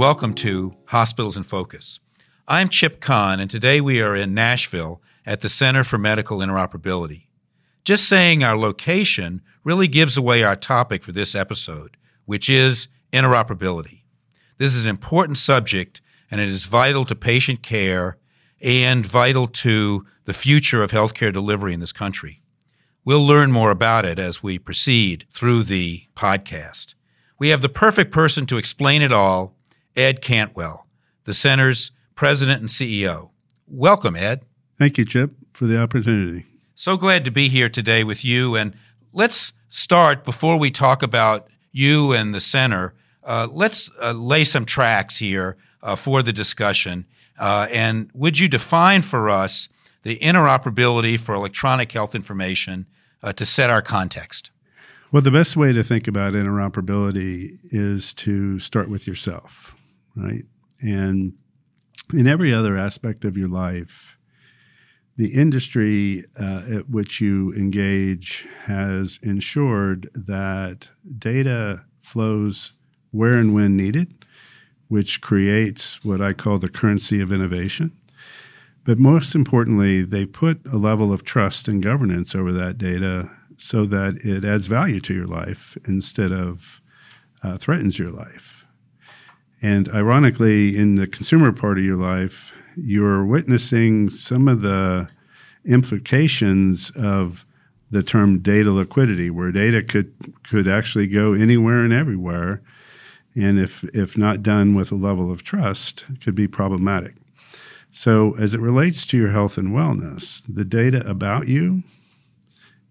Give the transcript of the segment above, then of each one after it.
welcome to Hospitals in Focus. I'm Chip Kahn, and today we are in Nashville at the Center for Medical Interoperability. Just saying our location really gives away our topic for this episode, which is interoperability. This is an important subject, and it is vital to patient care and vital to the future of healthcare delivery in this country. We'll learn more about it as we proceed through the podcast. We have the perfect person to explain it all Ed Cantwell, the center's president and CEO. Welcome, Ed. Thank you, Chip, for the opportunity. So glad to be here today with you. And let's start before we talk about you and the center. Uh, let's uh, lay some tracks here uh, for the discussion. Uh, and would you define for us the interoperability for electronic health information uh, to set our context? Well, the best way to think about interoperability is to start with yourself, right? And in every other aspect of your life, the industry uh, at which you engage has ensured that data flows where and when needed, which creates what I call the currency of innovation. But most importantly, they put a level of trust and governance over that data so that it adds value to your life instead of uh, threatens your life. And ironically, in the consumer part of your life, you're witnessing some of the implications of the term data liquidity, where data could could actually go anywhere and everywhere, and if if not done with a level of trust, could be problematic. So, as it relates to your health and wellness, the data about you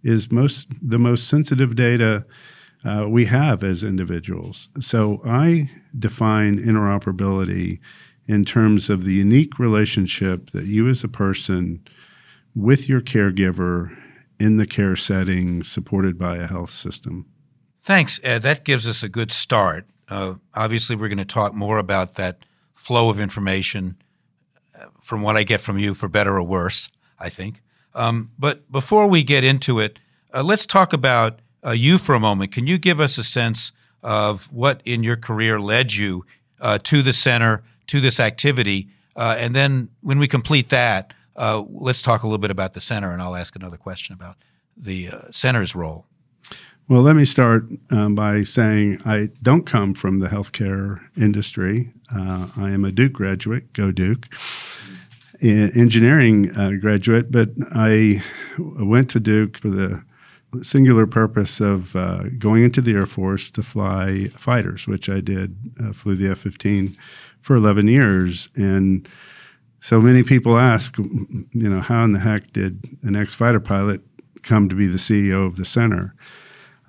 is most the most sensitive data uh, we have as individuals. So I define interoperability in terms of the unique relationship that you as a person with your caregiver in the care setting supported by a health system. Thanks, Ed. That gives us a good start. Uh, obviously, we're going to talk more about that flow of information uh, from what I get from you, for better or worse, I think. Um, but before we get into it, uh, let's talk about uh, you for a moment. Can you give us a sense of what in your career led you uh, to the center, to this activity? Uh, and then when we complete that, uh, let's talk a little bit about the center, and I'll ask another question about the uh, center's role. Well, let me start um, by saying I don't come from the healthcare industry. I am a Duke graduate, go Duke engineering uh, graduate, but I went to Duke for the singular purpose of uh, going into the Air Force to fly fighters, which I did, uh, flew the F 15 for 11 years. And so many people ask, you know, how in the heck did an ex fighter pilot come to be the CEO of the center?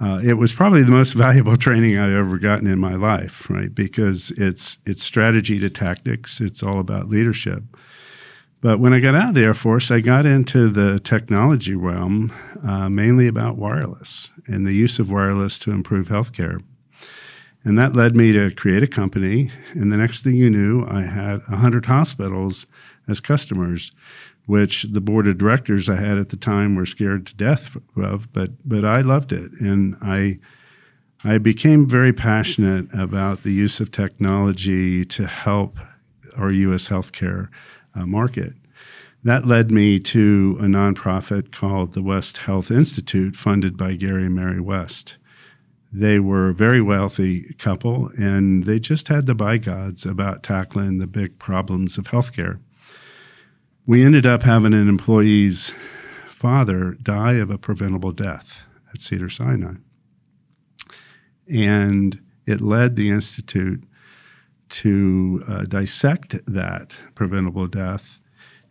Uh, it was probably the most valuable training I've ever gotten in my life, right? Because it's it's strategy to tactics. It's all about leadership. But when I got out of the Air Force, I got into the technology realm, uh, mainly about wireless and the use of wireless to improve healthcare. And that led me to create a company. And the next thing you knew, I had 100 hospitals as customers, which the board of directors I had at the time were scared to death of. But, but I loved it. And I, I became very passionate about the use of technology to help our U.S. healthcare uh, market. That led me to a nonprofit called the West Health Institute, funded by Gary and Mary West. They were a very wealthy couple, and they just had the by gods about tackling the big problems of healthcare. We ended up having an employee's father die of a preventable death at Cedar Sinai. And it led the Institute to uh, dissect that preventable death.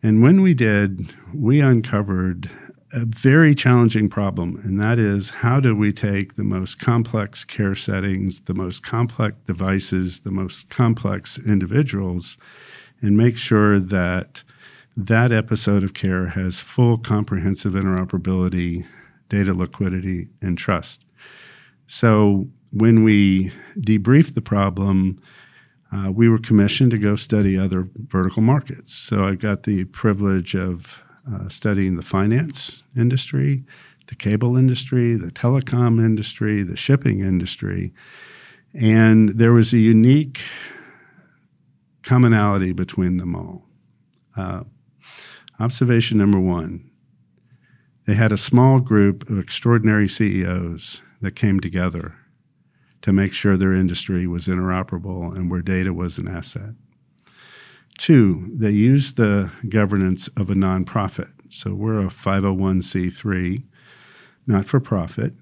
And when we did, we uncovered a very challenging problem, and that is how do we take the most complex care settings, the most complex devices, the most complex individuals, and make sure that that episode of care has full comprehensive interoperability, data liquidity, and trust. So when we debrief the problem, uh, we were commissioned to go study other vertical markets. So I got the privilege of uh, studying the finance industry, the cable industry, the telecom industry, the shipping industry. And there was a unique commonality between them all. Uh, observation number one they had a small group of extraordinary CEOs that came together to make sure their industry was interoperable and where data was an asset. Two, they used the governance of a nonprofit. So we're a 501c3, not for profit.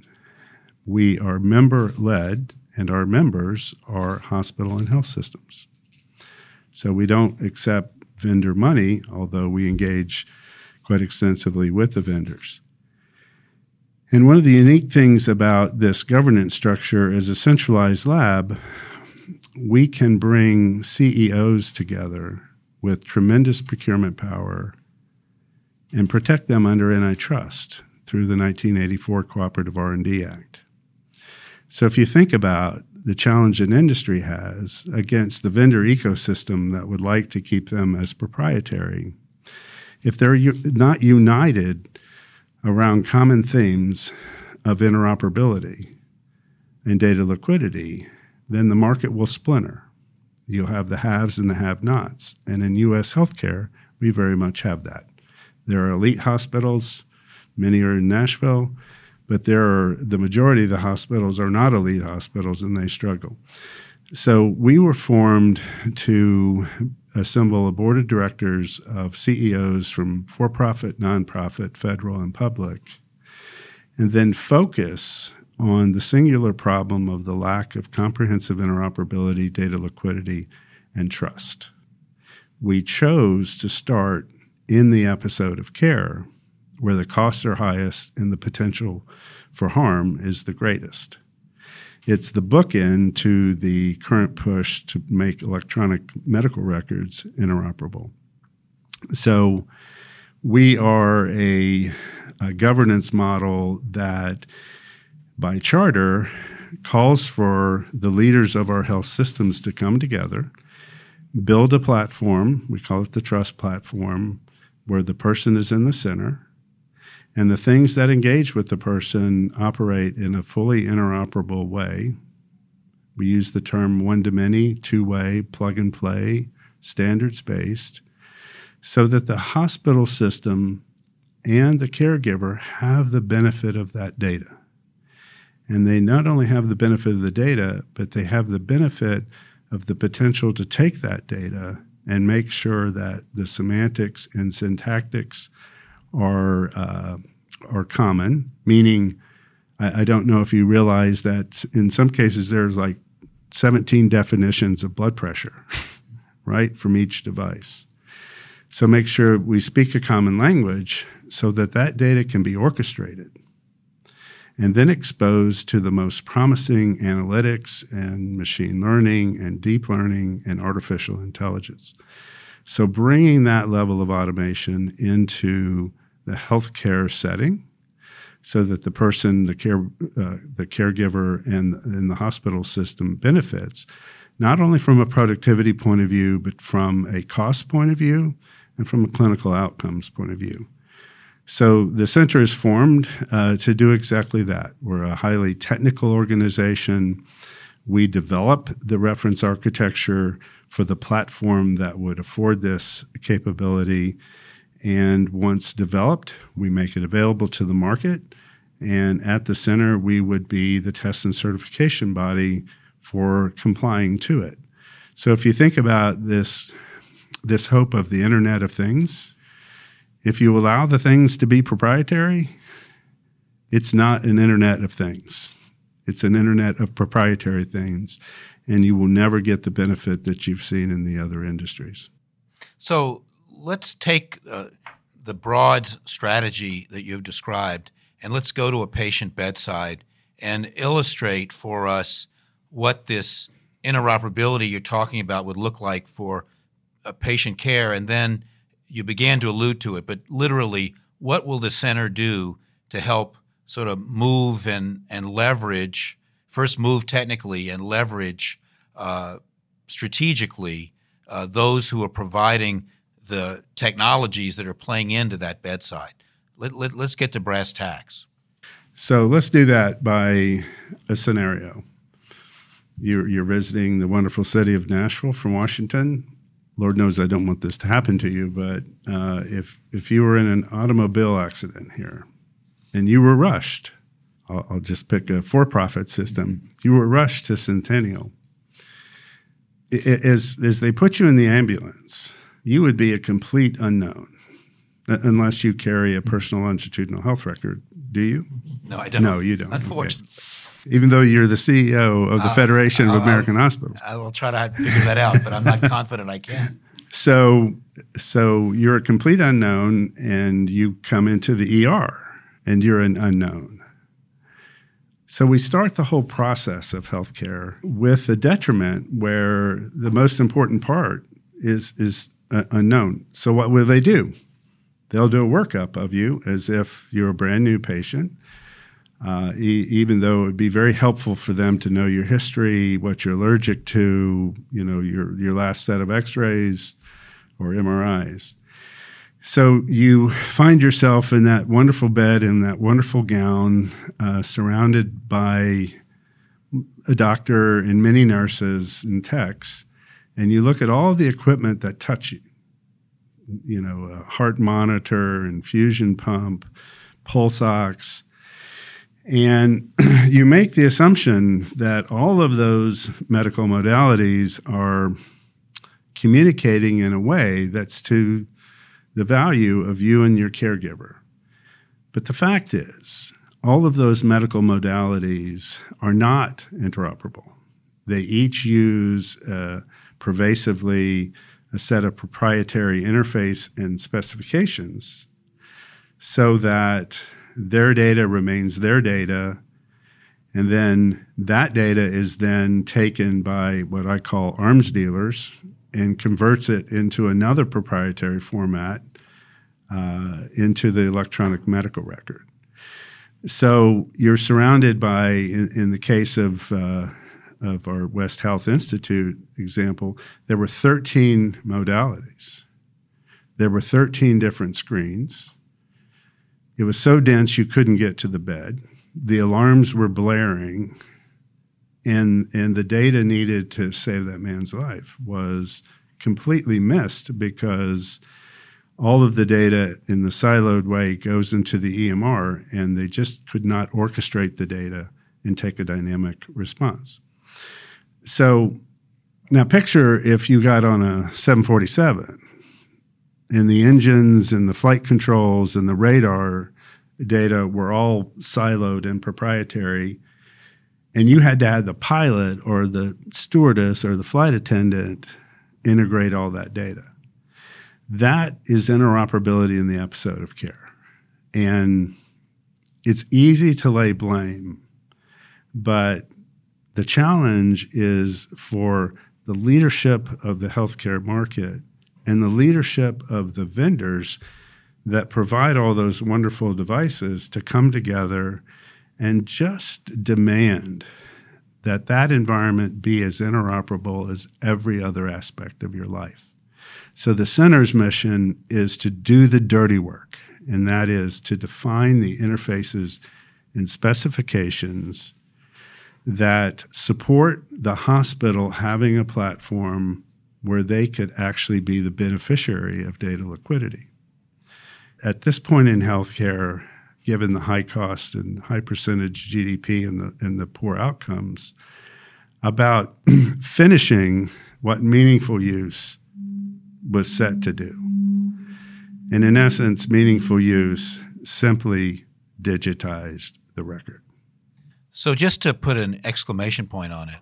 We are member led, and our members are hospital and health systems. So we don't accept vendor money, although we engage quite extensively with the vendors. And one of the unique things about this governance structure as a centralized lab, we can bring CEOs together with tremendous procurement power and protect them under antitrust through the 1984 Cooperative R&D Act. So if you think about the challenge an industry has against the vendor ecosystem that would like to keep them as proprietary, if they're not united around common themes of interoperability and data liquidity, then the market will splinter. You'll have the haves and the have nots. And in US healthcare, we very much have that. There are elite hospitals, many are in Nashville, but there are the majority of the hospitals are not elite hospitals and they struggle. So we were formed to assemble a board of directors of CEOs from for profit, nonprofit, federal, and public, and then focus on the singular problem of the lack of comprehensive interoperability, data liquidity, and trust. We chose to start in the episode of care where the costs are highest and the potential for harm is the greatest. It's the bookend to the current push to make electronic medical records interoperable. So we are a, a governance model that, by charter, calls for the leaders of our health systems to come together, build a platform, we call it the trust platform, where the person is in the center and the things that engage with the person operate in a fully interoperable way. We use the term one to many, two way, plug and play, standards based, so that the hospital system and the caregiver have the benefit of that data. And they not only have the benefit of the data, but they have the benefit of the potential to take that data and make sure that the semantics and syntactics are uh, are common. Meaning, I, I don't know if you realize that in some cases there's like 17 definitions of blood pressure, right, from each device. So make sure we speak a common language so that that data can be orchestrated and then exposed to the most promising analytics and machine learning and deep learning and artificial intelligence. So bringing that level of automation into the healthcare setting so that the person, the care, uh, the caregiver, and, and the hospital system benefits, not only from a productivity point of view, but from a cost point of view and from a clinical outcomes point of view. So the center is formed uh, to do exactly that. We're a highly technical organization. We develop the reference architecture for the platform that would afford this capability and once developed, we make it available to the market. And at the center, we would be the test and certification body for complying to it. So if you think about this, this hope of the Internet of Things, if you allow the things to be proprietary, it's not an Internet of Things. It's an Internet of proprietary things, and you will never get the benefit that you've seen in the other industries. So let's take uh, the broad strategy that you've described and let's go to a patient bedside and illustrate for us what this interoperability you're talking about would look like for patient care. And then you began to allude to it, but literally, what will the center do to help sort of move and, and leverage, first move technically and leverage uh, strategically uh, those who are providing the technologies that are playing into that bedside. Let, let, let's get to brass tacks. So let's do that by a scenario. You're, you're visiting the wonderful city of Nashville from Washington, Lord knows I don't want this to happen to you, but uh, if if you were in an automobile accident here and you were rushed, I'll, I'll just pick a for-profit system. You were rushed to Centennial. As as they put you in the ambulance, you would be a complete unknown unless you carry a personal longitudinal health record. Do you? No, I don't. No, you don't. Unfortunately. Okay even though you're the CEO of the uh, Federation of American Hospitals. I will try to figure that out, but I'm not confident I can. So, so you're a complete unknown, and you come into the ER, and you're an unknown. So we start the whole process of healthcare with a detriment where the most important part is is uh, unknown. So what will they do? They'll do a workup of you as if you're a brand new patient uh, e- even though it would be very helpful for them to know your history, what you're allergic to, you know, your your last set of X-rays or MRIs. So you find yourself in that wonderful bed in that wonderful gown, uh, surrounded by a doctor and many nurses and techs, and you look at all the equipment that touch you. You know, a heart monitor, infusion pump, pulse ox and you make the assumption that all of those medical modalities are communicating in a way that's to the value of you and your caregiver. But the fact is, all of those medical modalities are not interoperable. They each use uh, pervasively a set of proprietary interface and specifications so that their data remains their data. And then that data is then taken by what I call arms dealers and converts it into another proprietary format uh, into the electronic medical record. So you're surrounded by, in, in the case of, uh, of our West Health Institute example, there were 13 modalities. There were 13 different screens. It was so dense you couldn't get to the bed. The alarms were blaring, and and the data needed to save that man's life was completely missed because all of the data in the siloed way goes into the EMR, and they just could not orchestrate the data and take a dynamic response. So now picture if you got on a 747 and the engines and the flight controls and the radar data were all siloed and proprietary and you had to have the pilot or the stewardess or the flight attendant integrate all that data. That is interoperability in the episode of care. And it's easy to lay blame but the challenge is for the leadership of the healthcare market and the leadership of the vendors that provide all those wonderful devices to come together and just demand that that environment be as interoperable as every other aspect of your life. So the center's mission is to do the dirty work, and that is to define the interfaces and specifications that support the hospital having a platform where they could actually be the beneficiary of data liquidity. At this point in healthcare, given the high cost and high percentage GDP and the, and the poor outcomes, about finishing what meaningful use was set to do. And in essence, meaningful use simply digitized the record. So, just to put an exclamation point on it,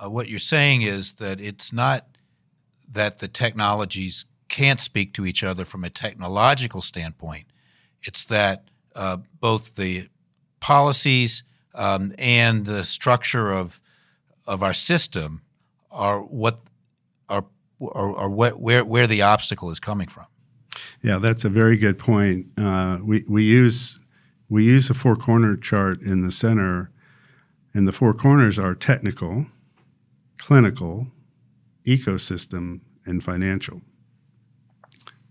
uh, what you're saying is that it's not that the technologies can't speak to each other from a technological standpoint. It's that uh, both the policies um, and the structure of of our system are what are what, where where the obstacle is coming from. Yeah, that's a very good point. Uh, we we use we use a four corner chart in the center, and the four corners are technical, clinical, ecosystem, and financial.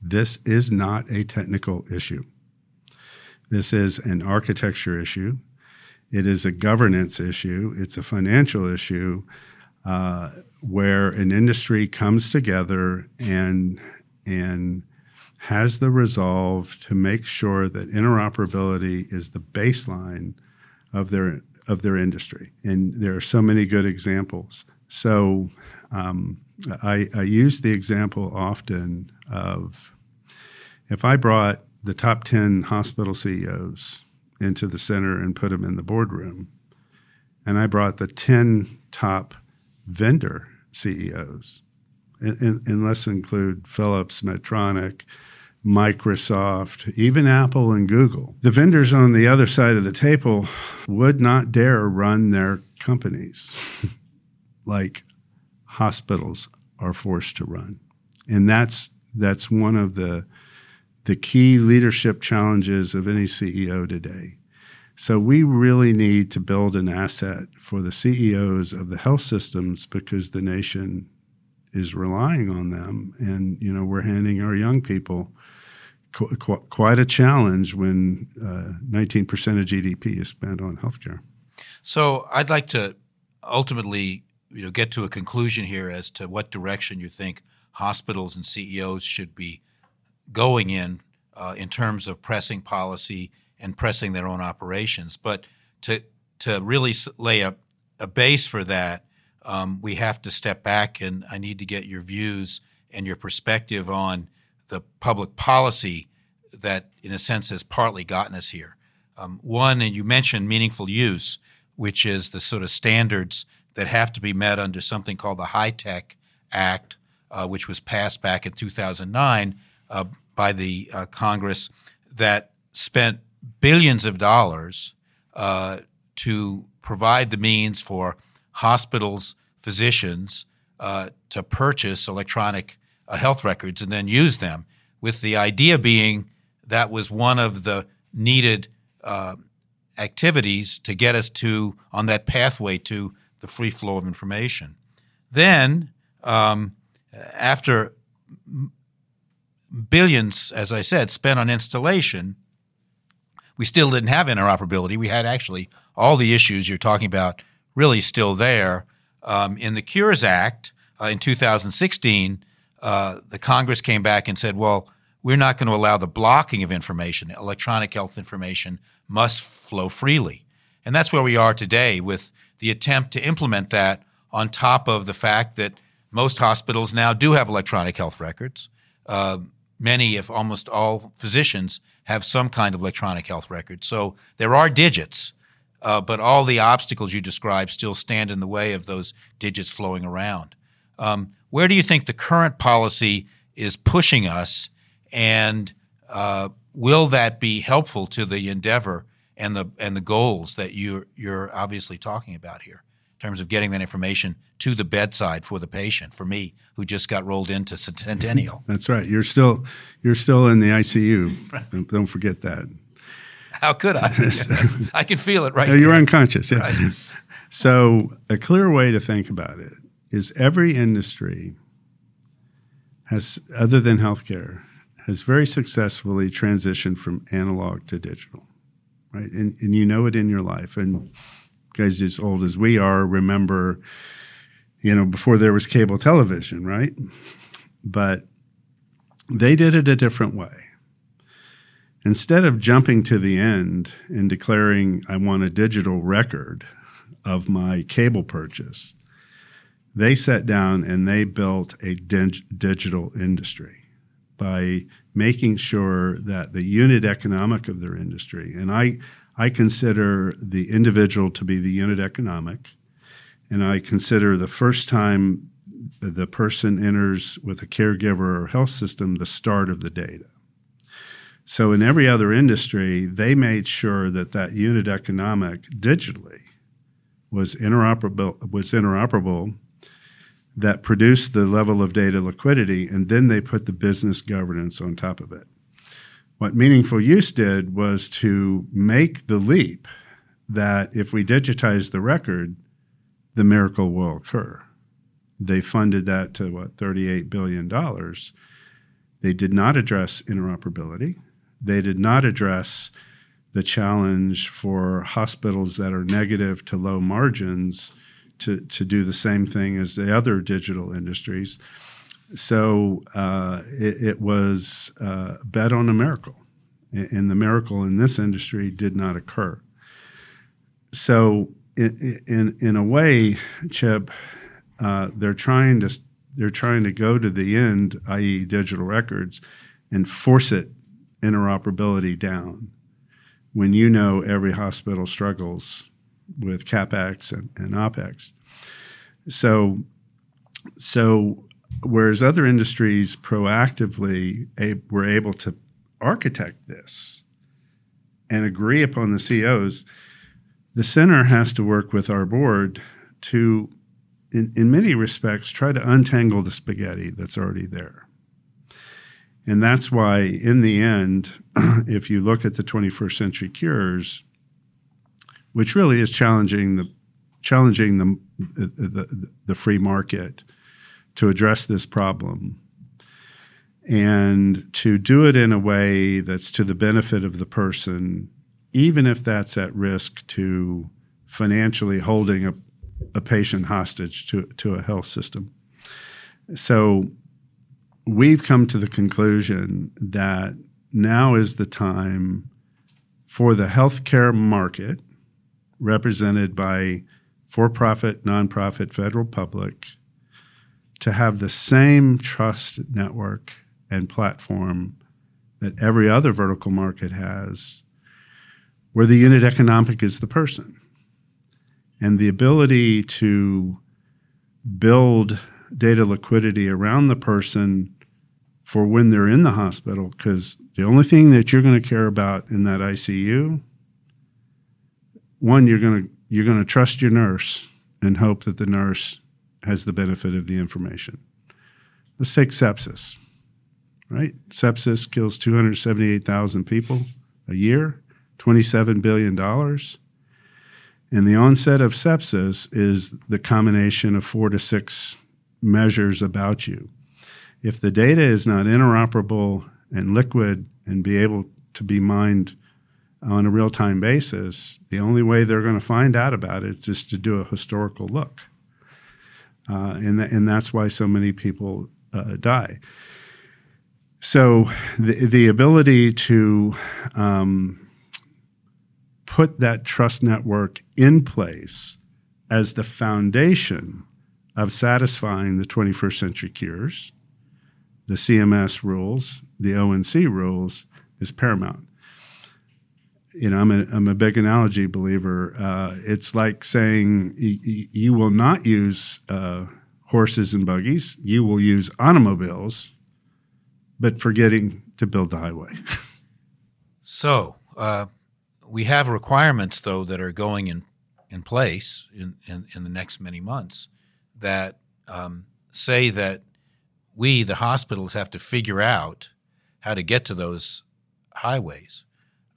This is not a technical issue. This is an architecture issue. It is a governance issue. It's a financial issue. uh, where an industry comes together and and has the resolve to make sure that interoperability is the baseline of their of their industry. And there are so many good examples. So um, I, I use the example often of if I brought the top 10 hospital CEOs into the center and put them in the boardroom, and I brought the 10 top vendor CEOs, and, and let's include Philips, Medtronic, Microsoft, even Apple and Google. The vendors on the other side of the table would not dare run their companies like hospitals are forced to run. And that's that's one of the the key leadership challenges of any CEO today. So we really need to build an asset for the CEOs of the health systems because the nation is relying on them and you know we're handing our young people qu- qu- quite a challenge when uh, 19% of GDP is spent on healthcare. So I'd like to ultimately you know get to a conclusion here as to what direction you think hospitals and CEOs should be going in uh, in terms of pressing policy and pressing their own operations. But to to really lay a, a base for that, um, we have to step back, and I need to get your views and your perspective on the public policy that, in a sense, has partly gotten us here. Um, one, and you mentioned meaningful use, which is the sort of standards that have to be met under something called the HITECH Act, uh, which was passed back in 2009 uh, by the uh, Congress, that spent billions of dollars uh, to provide the means for hospitals, physicians uh, to purchase electronic uh, health records and then use them, with the idea being that was one of the needed activities to get us to on that pathway to the free flow of information. Then, um, after billions, as I said, spent on installation, we still didn't have interoperability. We had actually all the issues you're talking about really still there. Um, in the Cures Act uh, in 2016, uh, the Congress came back and said, well, we're not going to allow the blocking of information. Electronic health information must flow freely. And that's where we are today with the attempt to implement that on top of the fact that most hospitals now do have electronic health records. Uh, many, if almost all, physicians have some kind of electronic health record. So there are digits, uh, but all the obstacles you describe still stand in the way of those digits flowing around. Um, where do you think the current policy is pushing us, and uh, will that be helpful to the endeavor and the and the goals that you're you're obviously talking about here terms of getting that information to the bedside for the patient for me who just got rolled into centennial that's right you're still you're still in the icu right. don't, don't, forget that how could i i can feel it right no, you're unconscious yeah. Right. so a clear way to think about it is every industry has other than healthcare has very successfully transitioned from analog to digital right? And and you know it in your life. And guys as old as we are remember, you know, before there was cable television, right? But they did it a different way. Instead of jumping to the end and declaring I want a digital record of my cable purchase, they sat down and they built a dig- digital industry by making sure that the unit economic of their industry, and I, I consider the individual to be the unit economic, and I consider the first time the person enters with a caregiver or health system the start of the data. So in every other industry, they made sure that that unit economic digitally was interoperable was interoperable that produced the level of data liquidity, and then they put the business governance on top of it. What Meaningful Use did was to make the leap that if we digitize the record, the miracle will occur. They funded that to what, $38 billion. They did not address interoperability. They did not address the challenge for hospitals that are negative to low margins to, to do the same thing as the other digital industries. So uh, it, it, was uh, bet on a miracle, and the miracle in this industry did not occur. So in in, in a way, Chip, uh, they're trying to they're trying to go to the end, i.e., digital records, and force it interoperability down. When you know every hospital struggles with capex and, and opex, so so whereas other industries proactively a, were able to architect this and agree upon the COs, the center has to work with our board to in, in many respects, try to untangle the spaghetti that's already there. And that's why, in the end, if you look at the 21st century cures, which really is challenging the challenging the, the, the, the free market to address this problem and to do it in a way that's to the benefit of the person, even if that's at risk to financially holding a a patient hostage to, to a health system. So we've come to the conclusion that now is the time for the healthcare market, represented by for profit, nonprofit, federal, public, to have the same trust network and platform that every other vertical market has, where the unit economic is the person. And the ability to build data liquidity around the person for when they're in the hospital because the only thing that you're going to care about in that ICU one you're going to you're going to trust your nurse and hope that the nurse has the benefit of the information. Let's take sepsis. Right? Sepsis kills 278,000 people a year, 27 billion dollars. And the onset of sepsis is the combination of four to six measures about you. If the data is not interoperable and liquid and be able to be mined on a real time basis, the only way they're going to find out about it is to do a historical look. Uh, and, th- and that's why so many people uh, die. So the, the ability to um, put that trust network in place as the foundation of satisfying the 21st century cures, the CMS rules, the ONC rules is paramount. You know, I'm a, I'm a big analogy believer. Uh, it's like saying y- y- you will not use uh, horses and buggies, you will use automobiles, but forgetting to build the highway. so, uh, we have requirements though that are going in in place in, in, in the next many months that um, say that we the hospitals have to figure out how to get to those highways.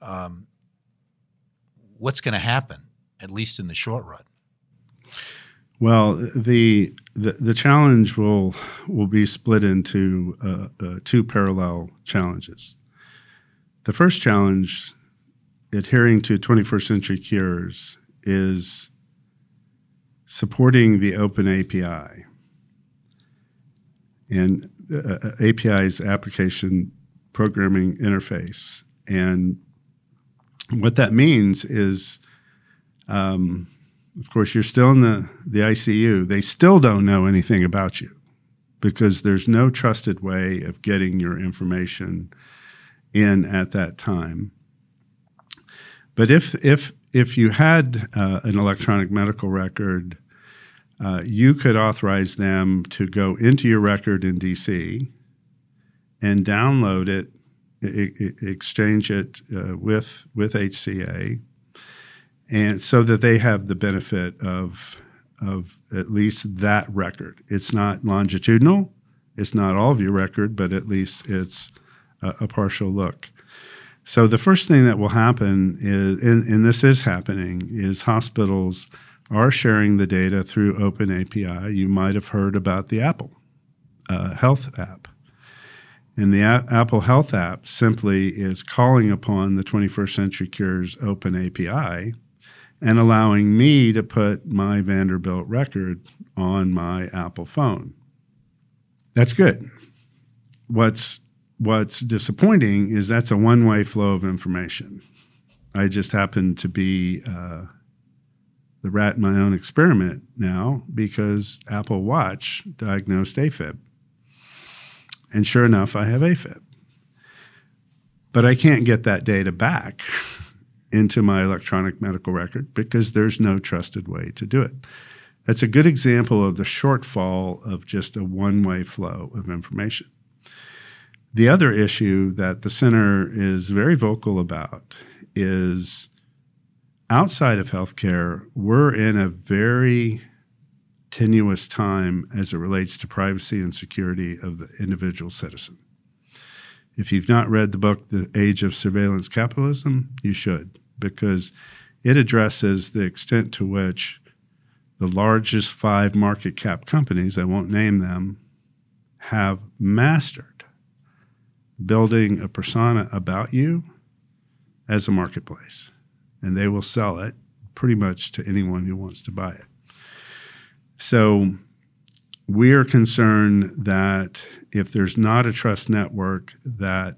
Um, what's going to happen, at least in the short run? Well, the, the the, challenge will will be split into uh, uh, two parallel challenges. The first challenge adhering to 21st century cures is supporting the open API. And uh, uh API is application programming interface. And what that means is, um, of course, you're still in the, the ICU. They still don't know anything about you because there's no trusted way of getting your information in at that time. But if if if you had uh, an electronic medical record, uh, you could authorize them to go into your record in DC and download it, exchange it uh, with with HCA, and so that they have the benefit of of at least that record. It's not longitudinal, it's not all of your record, but at least it's a, a partial look. So the first thing that will happen is, and, and, this is happening, is hospitals are sharing the data through Open API. You might have heard about the Apple uh, Health app. And the A- Apple Health app simply is calling upon the 21st Century Cures Open API and allowing me to put my Vanderbilt record on my Apple phone. That's good. What's what's disappointing is that's a one-way flow of information. I just happen to be uh, the rat in my own experiment now because Apple Watch diagnosed AFib. And sure enough, I have AFib. But I can't get that data back into my electronic medical record because there's no trusted way to do it. That's a good example of the shortfall of just a one way flow of information. The other issue that the center is very vocal about is outside of healthcare, we're in a very tenuous time as it relates to privacy and security of the individual citizen. If you've not read the book, The Age of Surveillance Capitalism, you should, because it addresses the extent to which the largest five market cap companies, I won't name them, have mastered building a persona about you as a marketplace. And they will sell it pretty much to anyone who wants to buy it. So we are concerned that if there's not a trust network that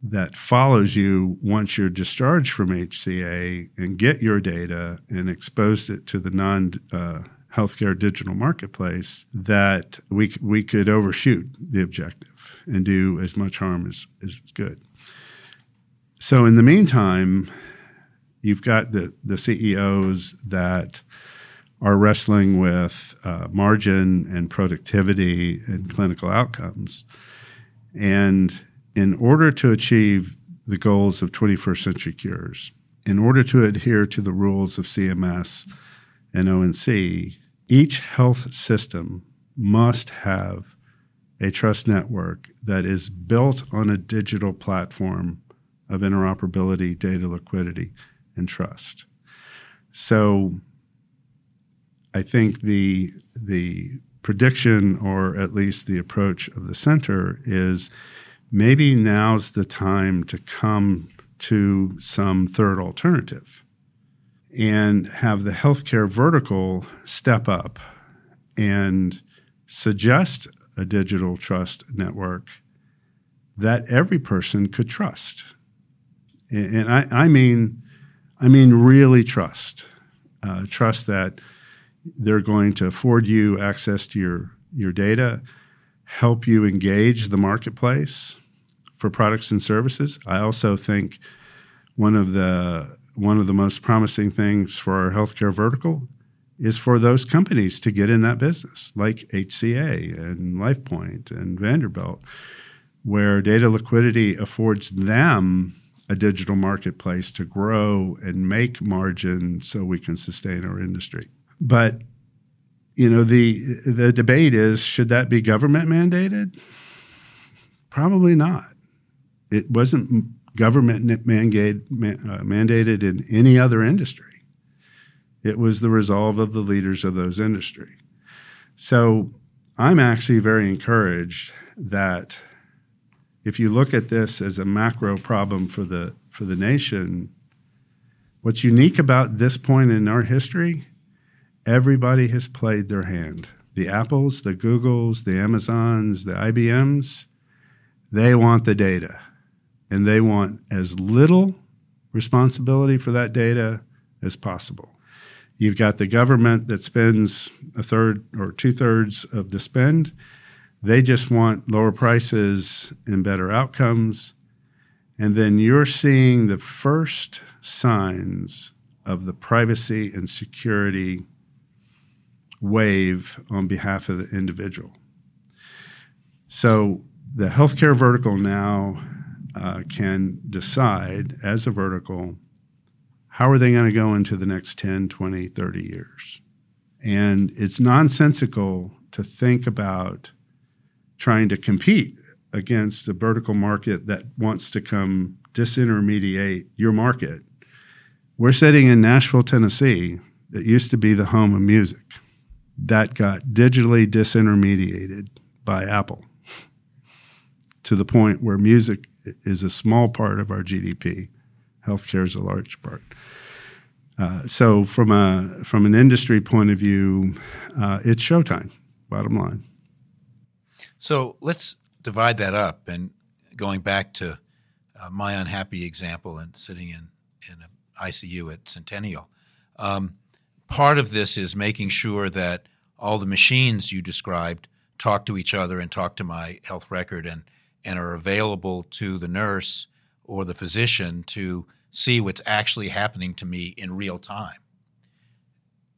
that follows you once you're discharged from HCA and get your data and expose it to the non uh, healthcare digital marketplace, that we we could overshoot the objective and do as much harm as as good. So in the meantime, you've got the the CEOs that are wrestling with uh, margin and productivity and clinical outcomes. And in order to achieve the goals of 21st century cures, in order to adhere to the rules of CMS and ONC, each health system must have a trust network that is built on a digital platform of interoperability, data liquidity, and trust. So I think the the prediction, or at least the approach of the center, is maybe now's the time to come to some third alternative and have the healthcare vertical step up and suggest a digital trust network that every person could trust. And I, I mean, I mean, really trust. Uh, trust that they're going to afford you access to your, your data, help you engage the marketplace for products and services. I also think one of the one of the most promising things for our healthcare vertical is for those companies to get in that business, like HCA and LifePoint and Vanderbilt, where data liquidity affords them a digital marketplace to grow and make margin so we can sustain our industry. But you know the the debate is should that be government mandated? Probably not. It wasn't government mandated, uh, mandated in any other industry. It was the resolve of the leaders of those industry. So I'm actually very encouraged that if you look at this as a macro problem for the for the nation, what's unique about this point in our history everybody has played their hand. The Apples, the Googles, the Amazons, the IBMs, they want the data and they want as little responsibility for that data as possible. You've got the government that spends a third or two thirds of the spend. They just want lower prices and better outcomes. And then you're seeing the first signs of the privacy and security wave on behalf of the individual. So the healthcare vertical now uh, can decide as a vertical how are they going to go into the next 10, 20, 30 years. And it's nonsensical to think about trying to compete against a vertical market that wants to come disintermediate your market. We're sitting in Nashville, Tennessee, that used to be the home of music that got digitally disintermediated by Apple to the point where music is a small part of our GDP. Healthcare is a large part. Uh, so from a from an industry point of view, uh, it's showtime. Bottom line. So let's divide that up, and going back to uh, my unhappy example and sitting in in an ICU at Centennial. Um, part of this is making sure that all the machines you described talk to each other and talk to my health record and and are available to the nurse or the physician to see what's actually happening to me in real time.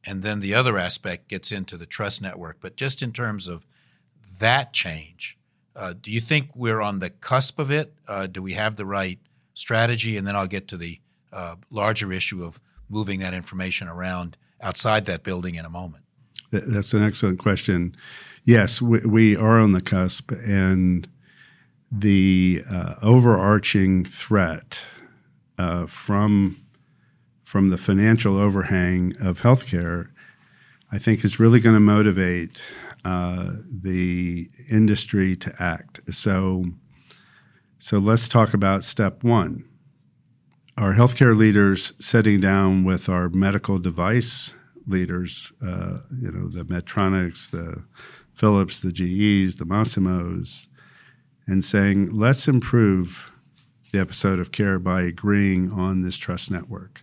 And then the other aspect gets into the trust network. But just in terms of that change, uh, do you think we're on the cusp of it? Uh, do we have the right strategy? And then I'll get to the uh, larger issue of moving that information around outside that building in a moment. That's an excellent question. Yes, we, we are on the cusp, and the uh, overarching threat uh, from from the financial overhang of healthcare, I think is really going to motivate uh, the industry to act. So, so let's talk about step one. Our healthcare leaders sitting down with our medical device leaders, uh, you know, the Medtronics, the Philips, the GEs, the Masimos, and saying, let's improve the episode of care by agreeing on this trust network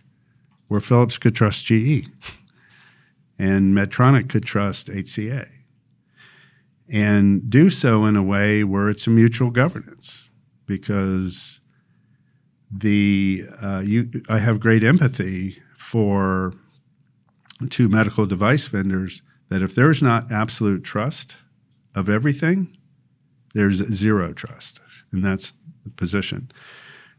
where Philips could trust GE and Medtronic could trust HCA and do so in a way where it's a mutual governance because the uh, you I have great empathy for two medical device vendors that if there's not absolute trust of everything, there's zero trust, and that's the position.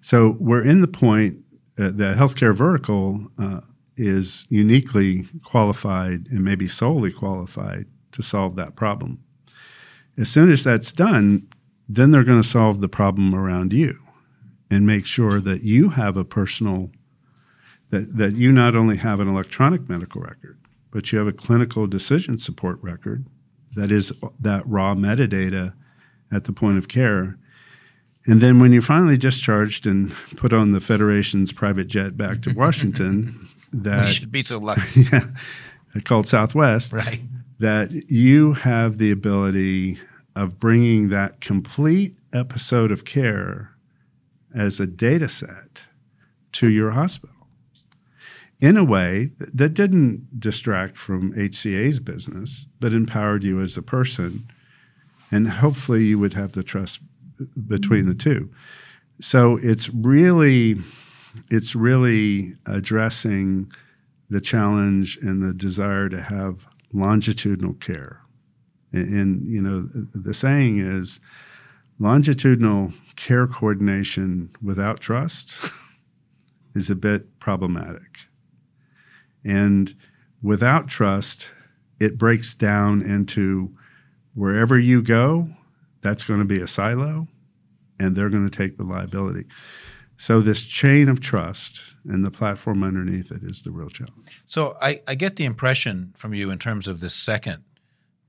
So we're in the point uh, the healthcare vertical uh, is uniquely qualified and maybe solely qualified to solve that problem. As soon as that's done, then they're going to solve the problem around you and make sure that you have a personal that, that you not only have an electronic medical record, but you have a clinical decision support record that is that raw metadata at the point of care. And then when you're finally discharged and put on the Federation's private jet back to Washington, that we should be so lucky. yeah, called Southwest, right? That you have the ability of bringing that complete episode of care as a data set to your hospital in a way that didn't distract from HCA's business, but empowered you as a person. And hopefully you would have the trust between the two. So it's really it's really addressing the challenge and the desire to have longitudinal care. And, and you know, the saying is longitudinal care coordination without trust is a bit problematic. And without trust, it breaks down into wherever you go, that's going to be a silo and they're going to take the liability. So this chain of trust and the platform underneath it is the real challenge. So I, I get the impression from you in terms of this second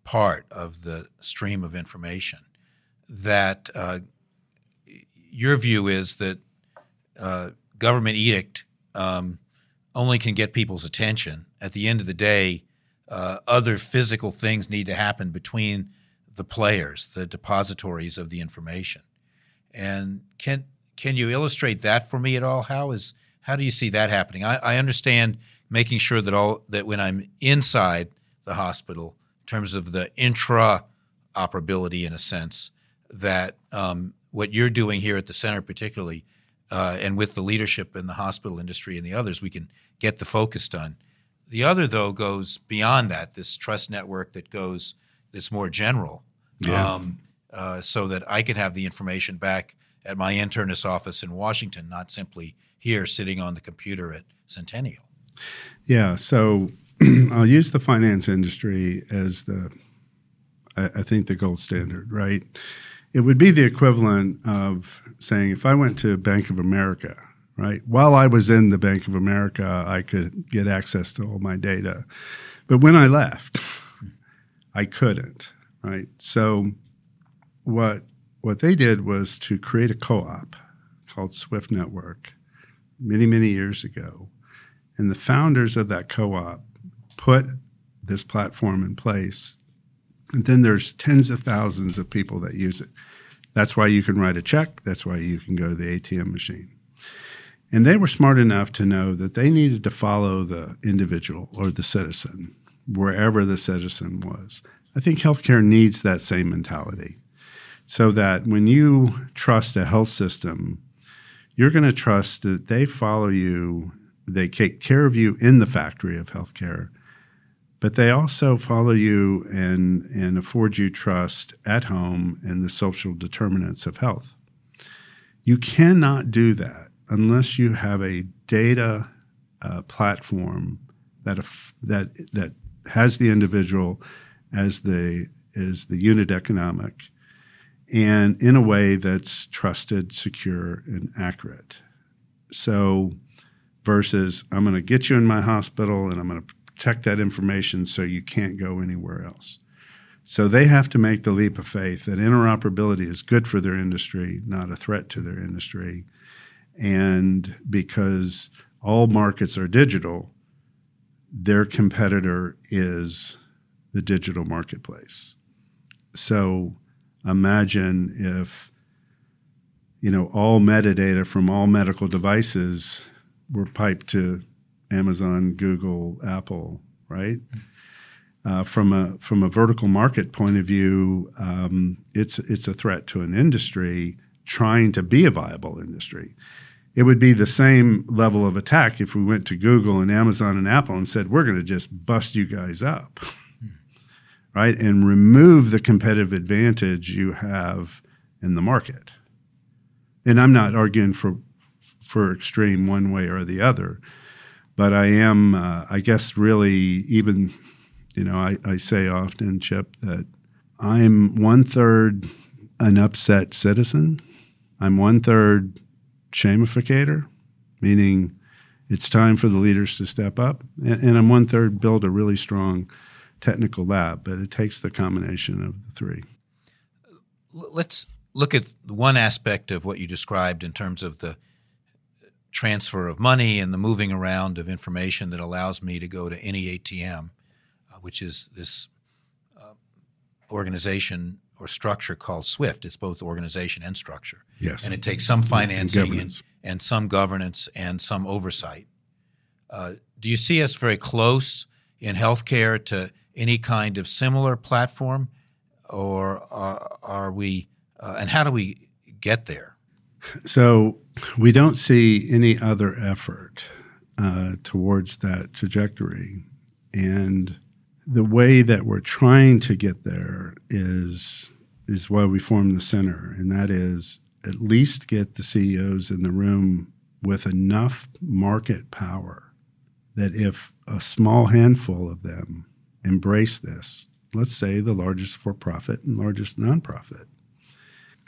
part of the stream of information that uh, your view is that uh, government edict um, only can get people's attention. At the end of the day, uh, other physical things need to happen between the players, the depositories of the information. And can can you illustrate that for me at all? How is how do you see that happening? I, I understand making sure that all that when I'm inside the hospital, in terms of the intra operability, in a sense, that um, what you're doing here at the center, particularly, uh, and with the leadership in the hospital industry and the others, we can get the focus done. The other, though, goes beyond that. This trust network that goes that's more general, yeah. um, uh, so that I can have the information back at my internist office in Washington, not simply here sitting on the computer at Centennial. Yeah. So I'll use the finance industry as the, I, I think, the gold standard, right? It would be the equivalent of saying if I went to Bank of America, right? While I was in the Bank of America, I could get access to all my data. But when I left, I couldn't, right? So what what they did was to create a co-op called Swift Network many, many years ago. And the founders of that co op put this platform in place. And then there's tens of thousands of people that use it. That's why you can write a check. That's why you can go to the ATM machine. And they were smart enough to know that they needed to follow the individual or the citizen wherever the citizen was. I think healthcare needs that same mentality so that when you trust a health system, you're going to trust that they follow you, they take care of you in the factory of healthcare, but they also follow you and, and afford you trust at home in the social determinants of health. You cannot do that unless you have a data uh, platform that, that, that has the individual as the, as the unit economic and in a way that's trusted, secure, and accurate. So, versus I'm going to get you in my hospital and I'm going to protect that information so you can't go anywhere else. So they have to make the leap of faith that interoperability is good for their industry, not a threat to their industry. And because all markets are digital, their competitor is the digital marketplace. So imagine if you know all metadata from all medical devices were piped to Amazon, Google, Apple, right? Uh, from a from a vertical market point of view, um, it's it's a threat to an industry trying to be a viable industry. It would be the same level of attack if we went to Google and Amazon and Apple and said, "We're going to just bust you guys up," right, and remove the competitive advantage you have in the market. And I'm not arguing for for extreme one way or the other but I am, uh, I guess, really even, you know, I, I say often, Chip, that I'm one third an upset citizen. I'm one third shamificator, meaning it's time for the leaders to step up. And, and I'm one third build a really strong technical lab, but it takes the combination of the three. Let's look at one aspect of what you described in terms of the transfer of money and the moving around of information that allows me to go to any ATM, uh, which is this uh, organization or structure called SWIFT. It's both organization and structure. Yes. And it takes some financing and, and, and some governance and some oversight. Uh, do you see us very close in healthcare to any kind of similar platform, or are, are we, uh, and how do we get there? So we don't see any other effort uh, towards that trajectory. And the way that we're trying to get there is is why we form the center, and that is at least get the CEOs in the room with enough market power that if a small handful of them embrace this, let's say the largest for profit and largest nonprofit,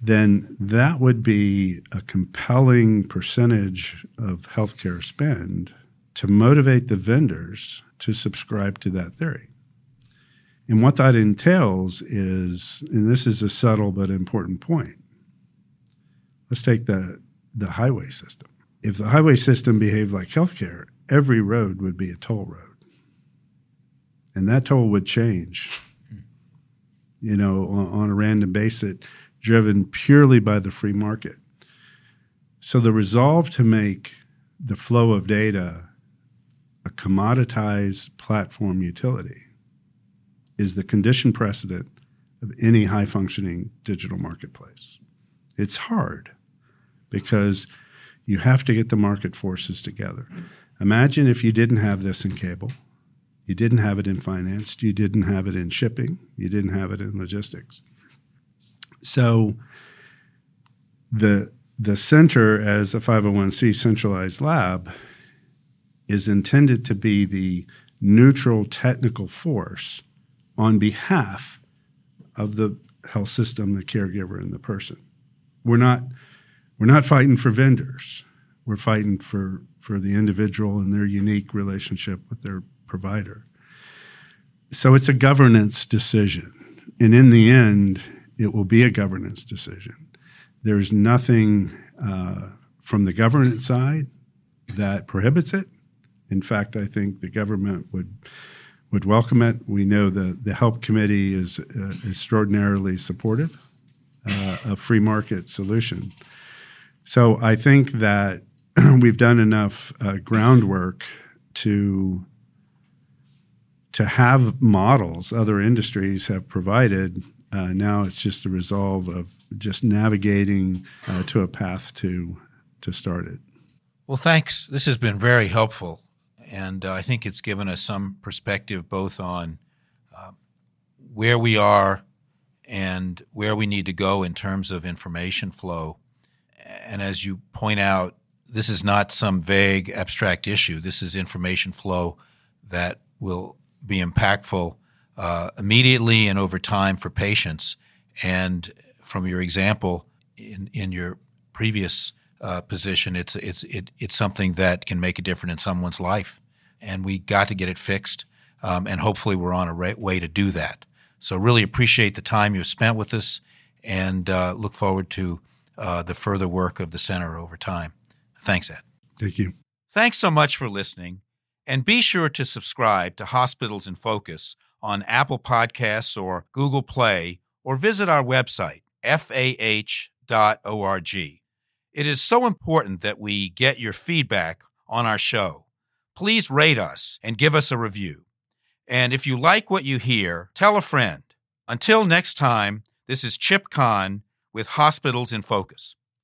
then that would be a compelling percentage of healthcare spend to motivate the vendors to subscribe to that theory. And what that entails is, and this is a subtle but important point. Let's take the, the highway system. If the highway system behaved like healthcare, every road would be a toll road. And that toll would change, hmm. you know, on, on a random basis driven purely by the free market. So the resolve to make the flow of data a commoditized platform utility is the condition precedent of any high functioning digital marketplace. It's hard because you have to get the market forces together. Imagine if you didn't have this in cable, you didn't have it in finance, you didn't have it in shipping, you didn't have it in logistics. So the the center as a 501c centralized lab is intended to be the neutral technical force on behalf of the health system, the caregiver, and the person. We're not we're not fighting for vendors. We're fighting for for the individual and their unique relationship with their provider. So it's a governance decision. And in the end, it will be a governance decision. There's nothing uh, from the governance side that prohibits it, In fact, I think the government would would welcome it. We know the the help committee is uh, extraordinarily supportive uh, of free market solution. So I think that we've done enough uh, groundwork to to have models other industries have provided. Uh, now it's just the resolve of just navigating uh, to a path to to start it. Well, thanks. This has been very helpful, and uh, I think it's given us some perspective both on uh, where we are and where we need to go in terms of information flow. And as you point out, this is not some vague abstract issue. This is information flow that will be impactful uh, immediately and over time for patients. And from your example in, in your previous uh, position, it's it's it, it's something that can make a difference in someone's life, and we got to get it fixed. Um, and hopefully, we're on a right way to do that. So, really appreciate the time you've spent with us, and uh, look forward to uh, the further work of the center over time. Thanks, Ed. Thank you. Thanks so much for listening. And be sure to subscribe to Hospitals in Focus on Apple Podcasts or Google Play, or visit our website, fah.org. It is so important that we get your feedback on our show. Please rate us and give us a review. And if you like what you hear, tell a friend. Until next time, this is Chip Kahn with Hospitals in Focus.